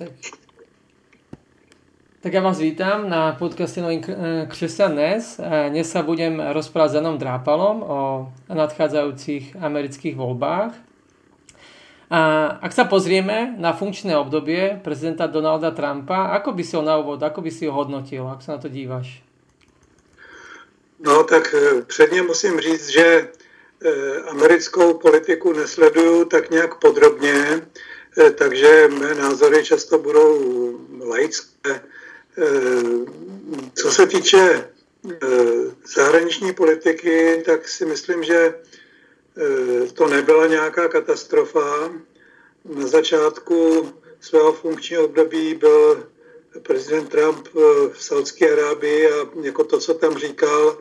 Tak, tak ja vás vítam na podcaste Nový křesťan dnes. Dnes sa budem rozprávať s Janom Drápalom o nadchádzajúcich amerických voľbách. A ak sa pozrieme na funkčné obdobie prezidenta Donalda Trumpa, ako by si ho na úvod, ako by si ho hodnotil, ako sa na to díváš? No tak eh, předně musím říct, že eh, americkou politiku nesleduju tak nějak podrobně, eh, takže mé názory často budou laické. Co se týče zahraniční politiky, tak si myslím, že to nebyla nějaká katastrofa. Na začátku svého funkčního období byl prezident Trump v Saudské Arábii a jako to, co tam říkal,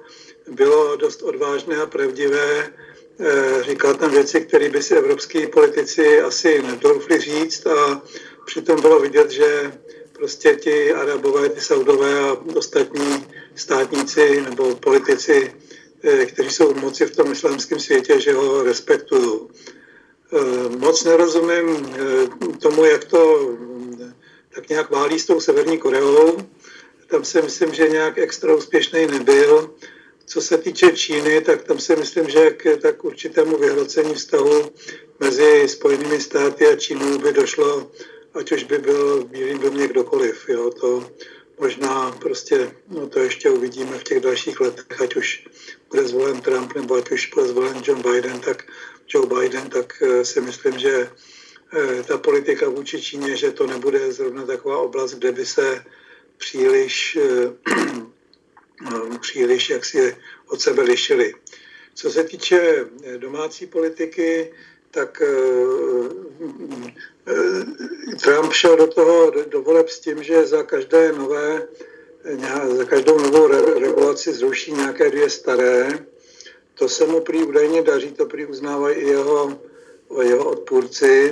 bylo dost odvážné a pravdivé. Eh, říkal tam věci, které by si evropský politici asi nedoufli říct a přitom bylo vidět, že prostě ti Arabové, ty Saudové a ostatní státníci nebo politici, eh, kteří jsou v moci v tom islámském světě, že ho respektují. Eh, moc nerozumím tomu, jak to tak nějak válí s tou Severní Koreou. Tam si myslím, že nějak extra úspěšný nebyl. Co se týče Číny, tak tam si myslím, že k tak určitému vyhrocení vztahu mezi Spojenými státy a Čínou by došlo, ať už by byl v Bílým domě kdokoliv. Jo, to možná prostě, no to ještě uvidíme v těch dalších letech, ať už bude zvolen Trump nebo ať už bude zvolen John Biden, tak Joe Biden, tak eh, si myslím, že eh, ta politika vůči Číně, že to nebude zrovna taková oblast, kde by se příliš eh, příliš jak si od sebe lišili. Co se týče eh, domácí politiky, tak eh, eh, Trump šel do toho do voleb s tím, že za každé nové, za každou novou regulaci zruší nějaké dvě staré. To se mu prý údajně daří, to prý uznávají i jeho, jeho odpůrci,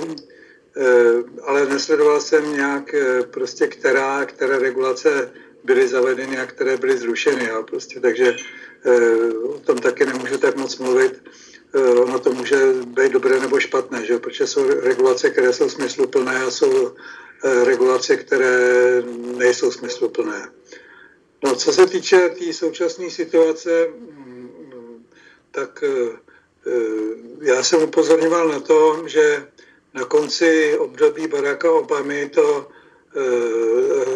ale nesledoval jsem nějak prostě, která, které regulace byly zavedeny a které byly zrušeny. A prostě, takže eh, o tom taky nemůžu tak moc mluvit. Eh, ono to může být dobré nebo špatné, že? protože jsou regulace, které jsou smysluplné a jsou eh, regulace, které nejsou smysluplné. No, co se týče té tý současné situace, mm, tak já jsem upozorňoval na to, že na konci období Baracka Obamy to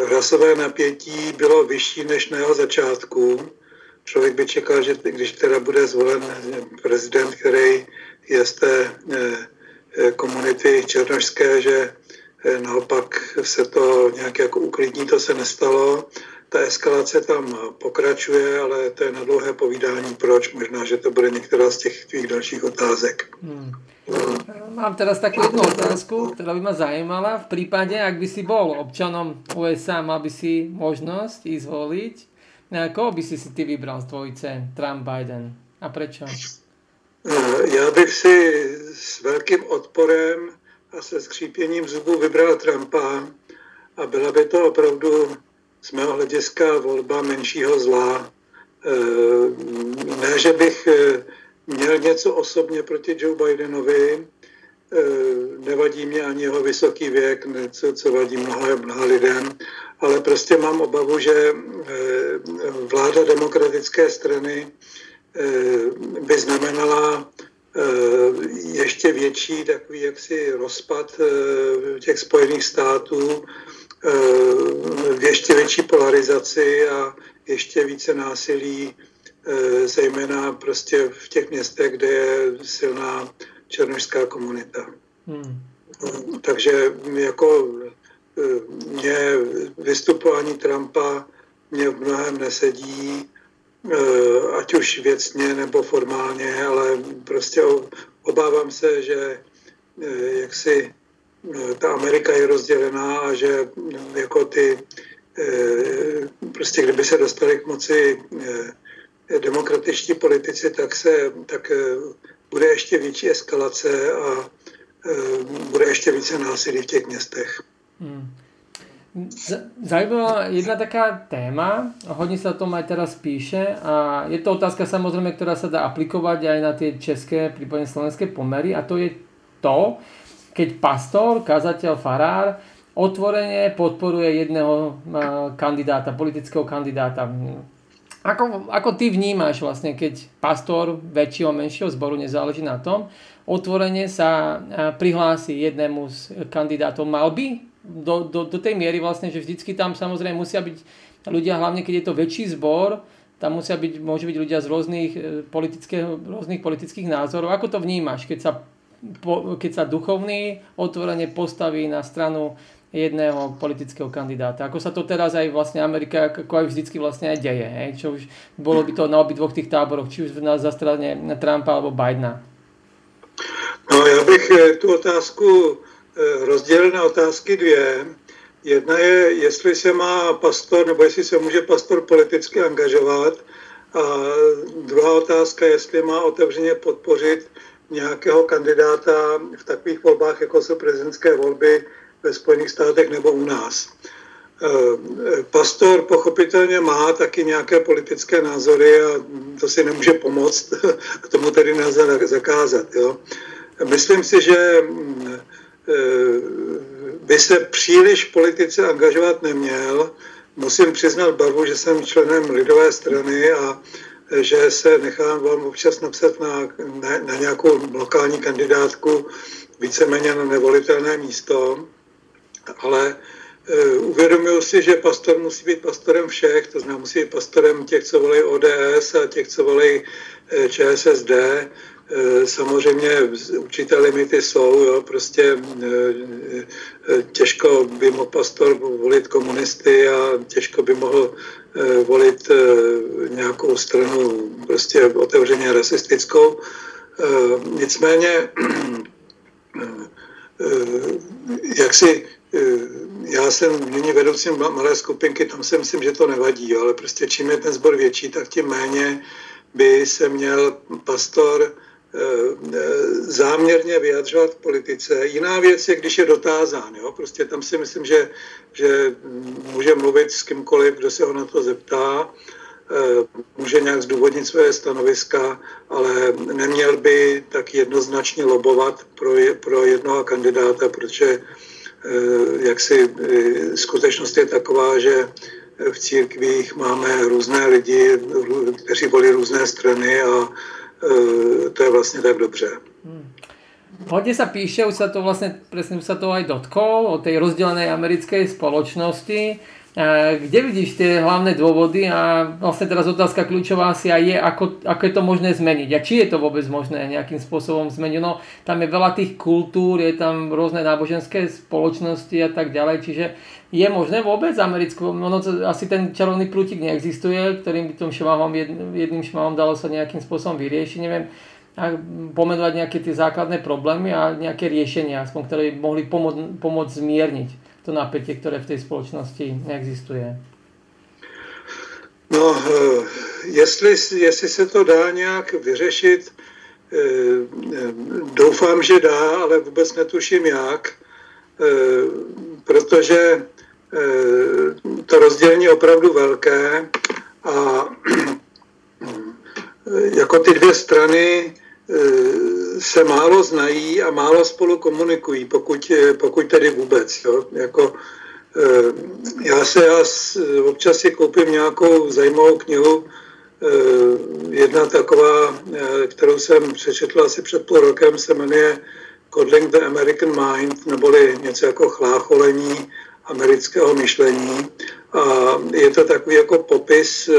rasové napětí bylo vyšší než na jeho začátku. Člověk by čekal, že když teda bude zvolen prezident, který je z té eh, komunity černožské, že eh, naopak se to nějak jako uklidní, to se nestalo. Ta eskalace tam pokračuje, ale to je na dlouhé povídání, proč. Možná, že to bude některá z těch tvých dalších otázek. Hmm. Mám teraz takú jednu otázku, ktorá by ma zajímala. V prípade, ak by si bol občanom USA, mal by si možnosť ísť voliť, koho by si si ty vybral z dvojice Trump-Biden? A prečo? Já bych si s velkým odporem a se skřípěním zubů vybral Trumpa a byla by to opravdu z mého hlediska volba menšího zla. E, ne, že bych e, měl něco osobně proti Joe Bidenovi, e, nevadí mě ani jeho vysoký věk, co, co vadí mnoha, mnoha lidem, ale prostě mám obavu, že vláda demokratické strany by znamenala ještě větší takový jaksi rozpad těch Spojených států, ještě větší polarizaci a ještě více násilí, e, zejména prostě v těch městech, kde je silná černožská komunita. Hmm. Takže jako e, mě vystupování Trumpa mě v mnohem nesedí, ať už věcně nebo formálně, ale prostě obávám se, že jak si ta Amerika je rozdělená a že jako ty Eh, prostě kdyby se dostali k moci eh, demokratičtí politici, tak, se, tak eh, bude ještě větší eskalace a bude ještě více násilí v těch městech. Hmm. Zajímavá jedna taká téma, hodně se o tom aj teraz píše a je to otázka samozřejmě, která se dá aplikovat aj na ty české, případně slovenské pomery a to je to, keď pastor, kazateľ, farár otvorene podporuje jedného kandidáta, politického kandidáta. Ako, ako ty vnímaš vlastne, keď pastor väčšieho, menšieho zboru, nezáleží na tom, otvorene sa prihlási jednému z kandidátov, mal by do, do, do tej miery vlastne, že vždycky tam samozrejme musia byť ľudia, hlavne keď je to väčší zbor, tam musia byť, môžu byť ľudia z rôznych, e, politických, rôznych politických názorov. Ako to vnímaš, keď sa, keď sa duchovný otvorene postaví na stranu jedného politického kandidáta. Ako sa to teraz aj vlastne Amerika, ako aj vždycky vlastne aj deje. Hej? Čo už bolo by to na obi dvoch tých táboroch, či už na zastrane Trumpa alebo Bidena. No já bych e, tu otázku e, rozdělil na otázky dvě. Jedna je, jestli se má pastor, nebo jestli se může pastor politicky angažovat. A druhá otázka, jestli má otevřeně podpořit nějakého kandidáta v takových volbách, jako jsou prezidentské volby ve Spojených státech nebo u nás. E, pastor pochopitelně má taky nějaké politické názory a to si nemůže pomoct, a tomu tedy nelze zakázat. Jo. Myslím si, že e, by se příliš politice angažovat neměl. Musím přiznat barvu, že jsem členem lidové strany a že se nechám vám občas napsat na, na, na nějakou lokální kandidátku, víceméně na nevolitelné místo, ale e, uvědomuji si, že pastor musí být pastorem všech, to znamená musí být pastorem těch, co volí ODS a těch, co volí e, ČSSD, samozřejmě určité limity jsou, jo, prostě eh, eh, těžko by mohl pastor volit komunisty a těžko by mohl volit nějakou stranu prostě otevřeně rasistickou. Nicméně, jak si já jsem nyní vedoucím malé skupinky, tam si myslím, že to nevadí, ale prostě čím je ten sbor větší, tak tím méně by se měl pastor Eh, záměrně vyjadřovat politice. Jiná věc je, když je dotázán. Jo? Prostě tam si myslím, že, že může mluvit s kýmkoliv, kdo se ho na to zeptá, eh, může nějak zdůvodnit své stanoviska, ale neměl by tak jednoznačně lobovat pro, je, pro jednoho kandidáta, protože eh, jak si skutečnost je taková, že v církvích máme různé lidi, kteří volí různé strany a Eh, to je vlastně tak dobře. Hmm. Hodne sa píše, už sa to vlastne, presne už to aj dotkol, o tej rozdelenej americkej spoločnosti. Kde vidíš tie hlavné dôvody a vlastne teraz otázka kľúčová asi aj je, ako, ako je to možné zmeniť a či je to vôbec možné nejakým spôsobom zmeniť. No, tam je veľa tých kultúr, je tam rôzne náboženské spoločnosti a tak ďalej, čiže je možné vôbec americko, no, no asi ten čarovný prútik neexistuje, ktorým by tom šmahom, jedným šmahom dalo sa nejakým spôsobom vyriešiť, neviem, a pomenovať nejaké tie základné problémy a nejaké riešenia, aspoň ktoré by mohli pomôcť, zmierniť to napětí, které v té společnosti neexistuje? No, eh, jestli, jestli se to dá nějak vyřešit, eh, doufám, že dá, ale vůbec netuším jak, eh, protože to rozdělení je opravdu velké a jako ty dvě strany se málo znají a málo spolu komunikují, pokud, pokud tedy vůbec. Jo? Jako, eh, já se já občas si koupím nějakou zajímavou knihu, eh, jedna taková, eh, kterou jsem přečetl asi před půl rokem, se jmenuje Codling the American Mind, neboli něco jako chlácholení amerického myšlení. A je to takový jako popis,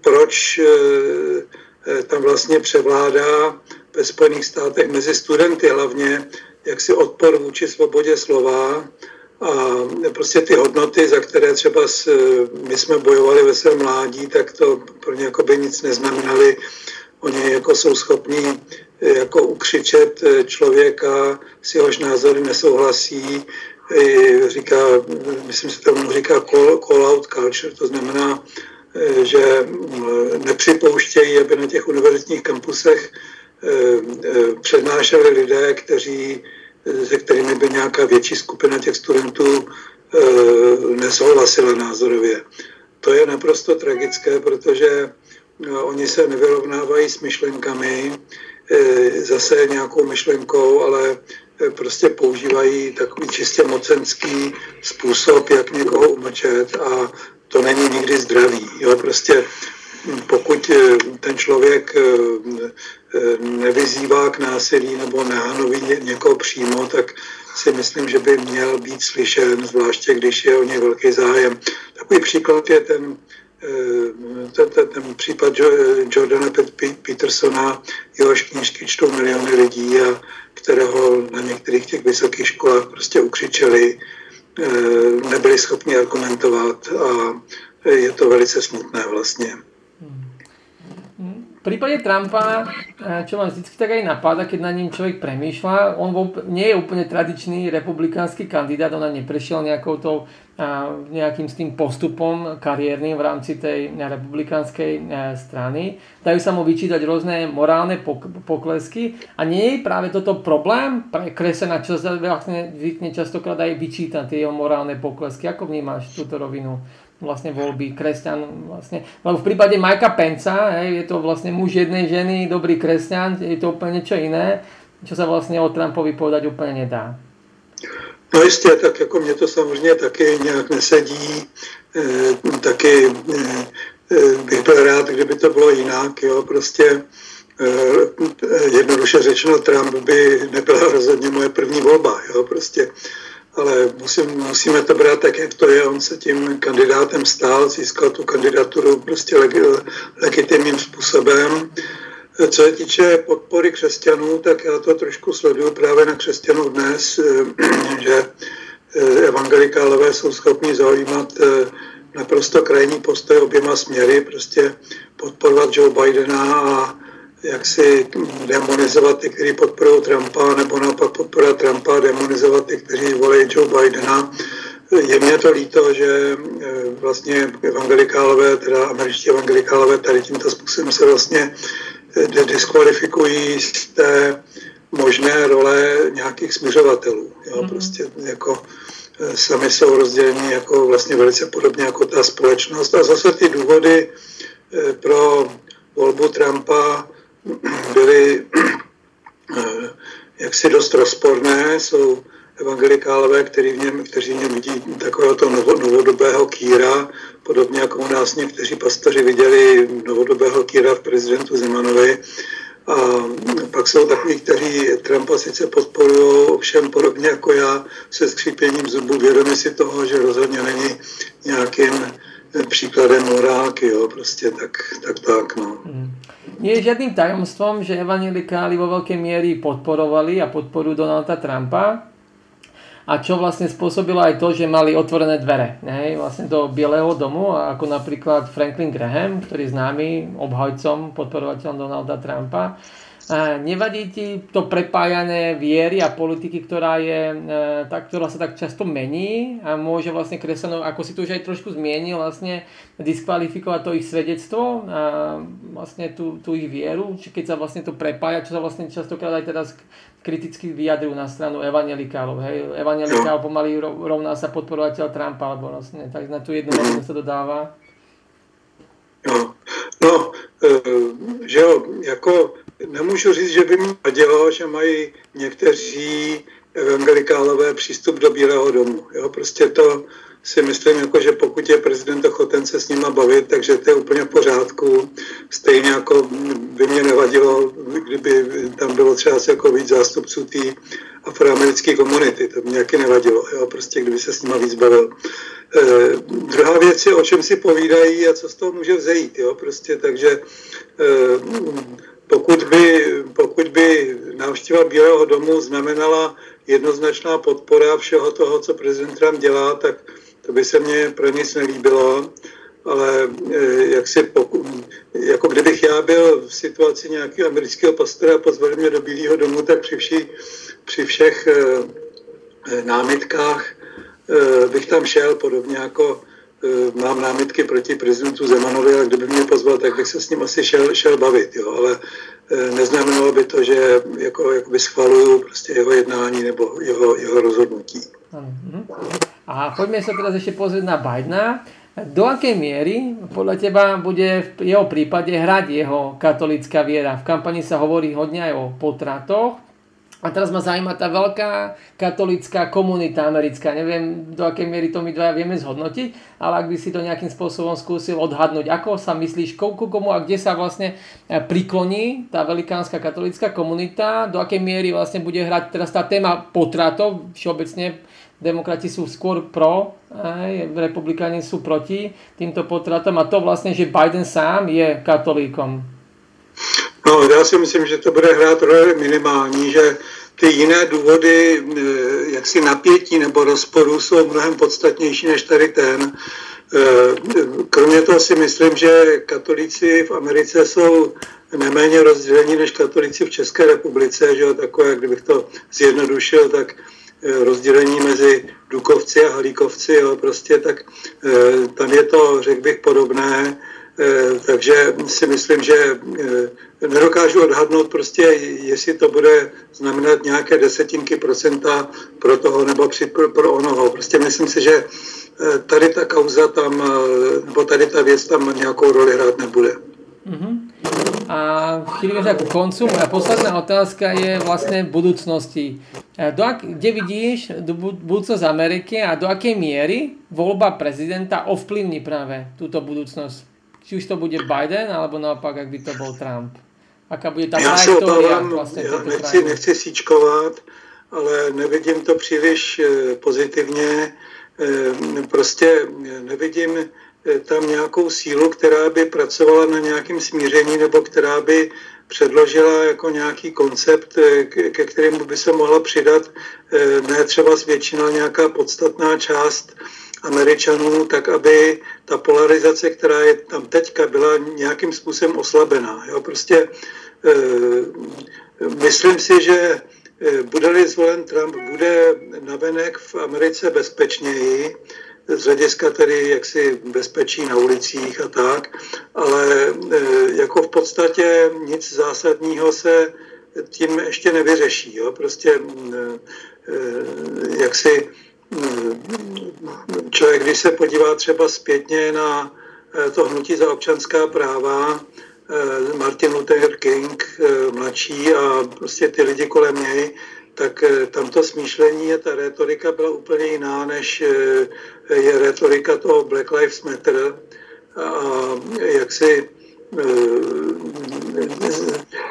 proč Eh, tam vlastně převládá ve Spojených státech mezi studenty hlavně jaksi odpor vůči svobodě slova a prostě ty hodnoty, za které třeba s, my jsme bojovali ve svém mládí, tak to pro ně jako by nic neznamenali. Oni jako jsou schopní eh, jako ukřičet eh, člověka, s jehož názory nesouhlasí, říká, myslím, že tomu říká call, call out culture, to znamená Eh, že mm, nepřipouštějí, aby na těch univerzitních kampusech eh, eh, přednášeli lidé, kteří, se kterými by nějaká větší skupina těch studentů nesouhlasila názorově. To je naprosto tragické, protože oni se nevyrovnávají s myšlenkami, zase nějakou myšlenkou, ale prostě používají takový čistě mocenský způsob, jak někoho umlčet a to není nikdy zdravý. Jo? Prostě pokud ten člověk nevyzývá k násilí nebo nehanoví někoho přímo, tak si myslím, že by měl být slyšen, zvláště když je o něj velký zájem. Takový příklad je ten, eh, ten, ten, ten případ Jordana Petersona, jehož knížky čtou miliony lidí a kterého na některých těch vysokých školách prostě ukřičeli, eh, nebyli schopni argumentovat a je to velice smutné vlastně. V prípade Trumpa, eh, čo ma vždycky tak aj napadá, keď na ním človek premýšľa, on nie je úplne tradičný republikánsky kandidát, on neprešiel nejakou tou, eh, nejakým s tým postupom kariérnym v rámci tej republikánskej eh, strany. Dajú sa mu vyčítať rôzne morálne poklesky a nie je práve toto problém pre Kresena, čo vlastne zvykne častokrát aj vyčítať tie jeho morálne poklesky. Ako vnímaš túto rovinu? Vlastne voľby, kresťan vlastne. Lebo v prípade Majka Penca, hej, je to vlastne muž jednej ženy, dobrý kresťan, je to úplne niečo iné, čo sa vlastně o Trumpovi povedať úplně nedá. No jistě, tak jako mě to samozřejmě taky nějak nesedí, e, taky e, bych byl rád, kdyby to bylo jinak, jo, prostě e, jednoduše řečeno, Trump by nebyla rozhodně moje první volba, jo, prostě ale musím, musíme to brát tak, jak to je. On se tím kandidátem stál, získal tu kandidaturu prostě leg, legitimním způsobem. Co se týče podpory křesťanů, tak já to trošku sleduju právě na křesťanů dnes, že eh, evangelikálové jsou schopni zaujímat eh, naprosto krajní postoj oběma směry, prostě podporovat Joe Bidena a jak si demonizovat ty, kteří podporují Trumpa, nebo naopak podporovat Trumpa demonizovat ty, kteří volí Joe Bidena. Je mě to líto, že eh, vlastně evangelikálové, teda američtí evangelikálové tady tímto způsobem se vlastně eh, diskvalifikují z té možné role nějakých směřovatelů. Jo? Mm-hmm. Prostě jako eh, sami jsou rozděleni jako vlastně velice podobně jako ta společnost. A zase ty důvody pro volbu Trumpa byly eh, jaksi dost rozporné, jsou evangelikálové, který v něm, kteří v něm vidí takového to novodobého kýra, podobně jako u nás někteří pastoři viděli novodobého kýra v prezidentu Zemanovi. A pak jsou takový, kteří Trumpa sice podporují, ovšem podobně jako já, se skřípěním zubů, vědomi si toho, že rozhodně není nějakým příkladem morálky, jo, prostě tak, tak, tak, no. Mm. Je žiadnym tajomstvom, že evangelikáli vo veľkej miery podporovali a podporujú Donalda Trumpa. A čo vlastne spôsobilo aj to, že mali otvorené dvere hej, vlastne do Bieleho domu, ako napríklad Franklin Graham, ktorý je známy obhajcom, podporovateľom Donalda Trumpa Nevadí ti to prepájané viery a politiky, ktorá, je, e, tá, ktorá sa tak často mení a môže vlastne kresťanov, ako si to už aj trošku zmienil, vlastne diskvalifikovať to ich svedectvo a vlastne tú, tú ich vieru, či keď sa vlastne to prepája, čo sa vlastne častokrát aj teraz kriticky vyjadrujú na stranu evangelikálov. Hej. Evangelikál pomaly rovná sa podporovateľ Trumpa, alebo vlastne tak na tú jednu sa dodáva. No, no že jo, jako nemůžu říct, že by mi vadilo, že mají někteří evangelikálové přístup do Bílého domu. Jo? Prostě to si myslím, jako, že pokud je prezident ochoten se s nima bavit, takže to je úplně v pořádku. Stejně jako by mě nevadilo, kdyby tam bylo třeba jako víc zástupců té afroamerické komunity. To mě nějaký nevadilo, jo? prostě kdyby se s nima víc bavil. E, druhá věc je, o čem si povídají a co z toho může vzejít. Jo? Prostě, takže e, pokud by, pokud by návštěva Bílého domu znamenala jednoznačná podpora všeho toho, co prezident Trump dělá, tak to by se mně pro nic nelíbilo. Ale eh, jak si pokud, jako kdybych já byl v situaci nějakého amerického pastora a pozvali mě do Bílého domu, tak při, vši, při všech eh, námitkách eh, bych tam šel, podobně jako mám námitky proti prezidentu Zemanovi a kdyby mě pozval, tak bych se s ním asi šel, šel bavit, jo, ale eh, neznamenalo by to, že jako, jakoby schvaluju prostě jeho jednání nebo jeho, jeho rozhodnutí. Mhm. A pojďme se teda ještě pozrieť na Bidena. Do akej miery podľa teba bude v jeho prípade hrať jeho katolická viera? V kampani sa hovorí hodně aj o potratoch A teraz ma zaujíma tá veľká katolická komunita americká. Neviem, do akej miery to my dvaja vieme zhodnotiť, ale ak by si to nejakým spôsobom skúsil odhadnúť, ako sa myslíš, koľko komu a kde sa vlastne e, prikloní tá velikánska katolická komunita, do akej miery vlastne bude hrať teraz tá téma potratov, všeobecne demokrati sú skôr pro, aj, republikáni sú proti týmto potratom a to vlastne, že Biden sám je katolíkom. No, já si myslím, že to bude hrát roli minimální, že ty jiné důvody, eh, jaksi napětí nebo rozporu, jsou mnohem podstatnější než tady ten. Eh, kromě toho si myslím, že katolíci v Americe jsou neméně rozdělení než katolíci v České republice, že jo, takové, kdybych to zjednodušil, tak eh, rozdělení mezi Dukovci a Halíkovci, jo, prostě tak tam je to, řekl bych, podobné. Eh, takže si myslím, že eh, nedokážu odhadnout prostě, jestli to bude znamenat nějaké desetinky procenta pro toho nebo pro, pro onoho. Prostě myslím si, že eh, tady ta kauza tam, nebo tady ta věc tam nějakou roli hrát nebude. Uh-huh. A chýlime sa ku koncu. Moja posledná otázka je vlastne v budúcnosti. Do ak- kde vidíš budúcnosť Ameriky a do akej miery voľba prezidenta ovplyvní práve túto budúcnosť? Či už to bude Biden, alebo naopak, jak by to byl Trump. Aká bude ta já se obávám, vlastně já nechci, nechci síčkovat, ale nevidím to příliš eh, pozitivně. Eh, prostě nevidím eh, tam nějakou sílu, která by pracovala na nějakém smíření nebo která by předložila jako nějaký koncept, ke kterému by se mohla přidat ne třeba zvětšina nějaká podstatná část Američanů, tak aby ta polarizace, která je tam teďka, byla nějakým způsobem oslabená. Jo? Prostě e, myslím si, že e, bude-li zvolen Trump, bude navenek v Americe bezpečněji, z hlediska tedy jaksi bezpečí na ulicích a tak, ale e, jako v podstatě nic zásadního se tím ještě nevyřeší. Jo? Prostě e, jaksi člověk, když se podívá třeba zpětně na eh, to hnutí za občanská práva, eh, Martin Luther King eh, mladší a prostě ty lidi kolem něj, tak tam to smýšlení a ta retorika byla úplně jiná, než je retorika toho Black Lives Matter. A jak si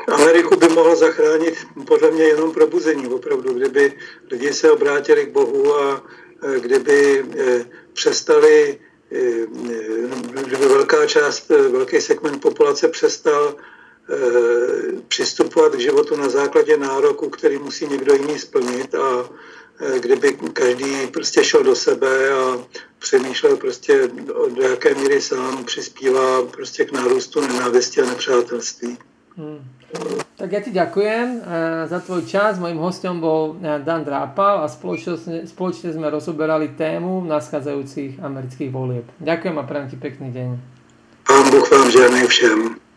Ameriku by mohlo zachránit podle mě jenom probuzení, opravdu, kdyby lidi se obrátili k Bohu a kdyby e, přestali, e, kdyby velká část, velký segment populace přestal přistupovat k životu na základě nároku, který musí někdo jiný splnit a kdyby každý prostě šel do sebe a přemýšlel prostě, do jaké míry sám přispívá prostě k nárůstu nenávisti a nepřátelství. Hmm. Tak ja ti ďakujem eh, za tvoj čas. Mojím hostom bol eh, Dan Drápal a spoločne, spoločne sme rozoberali tému naschádzajúcich amerických volieb. Ďakujem a prajem ti pekný deň. Pán Boh vám žehnej všem.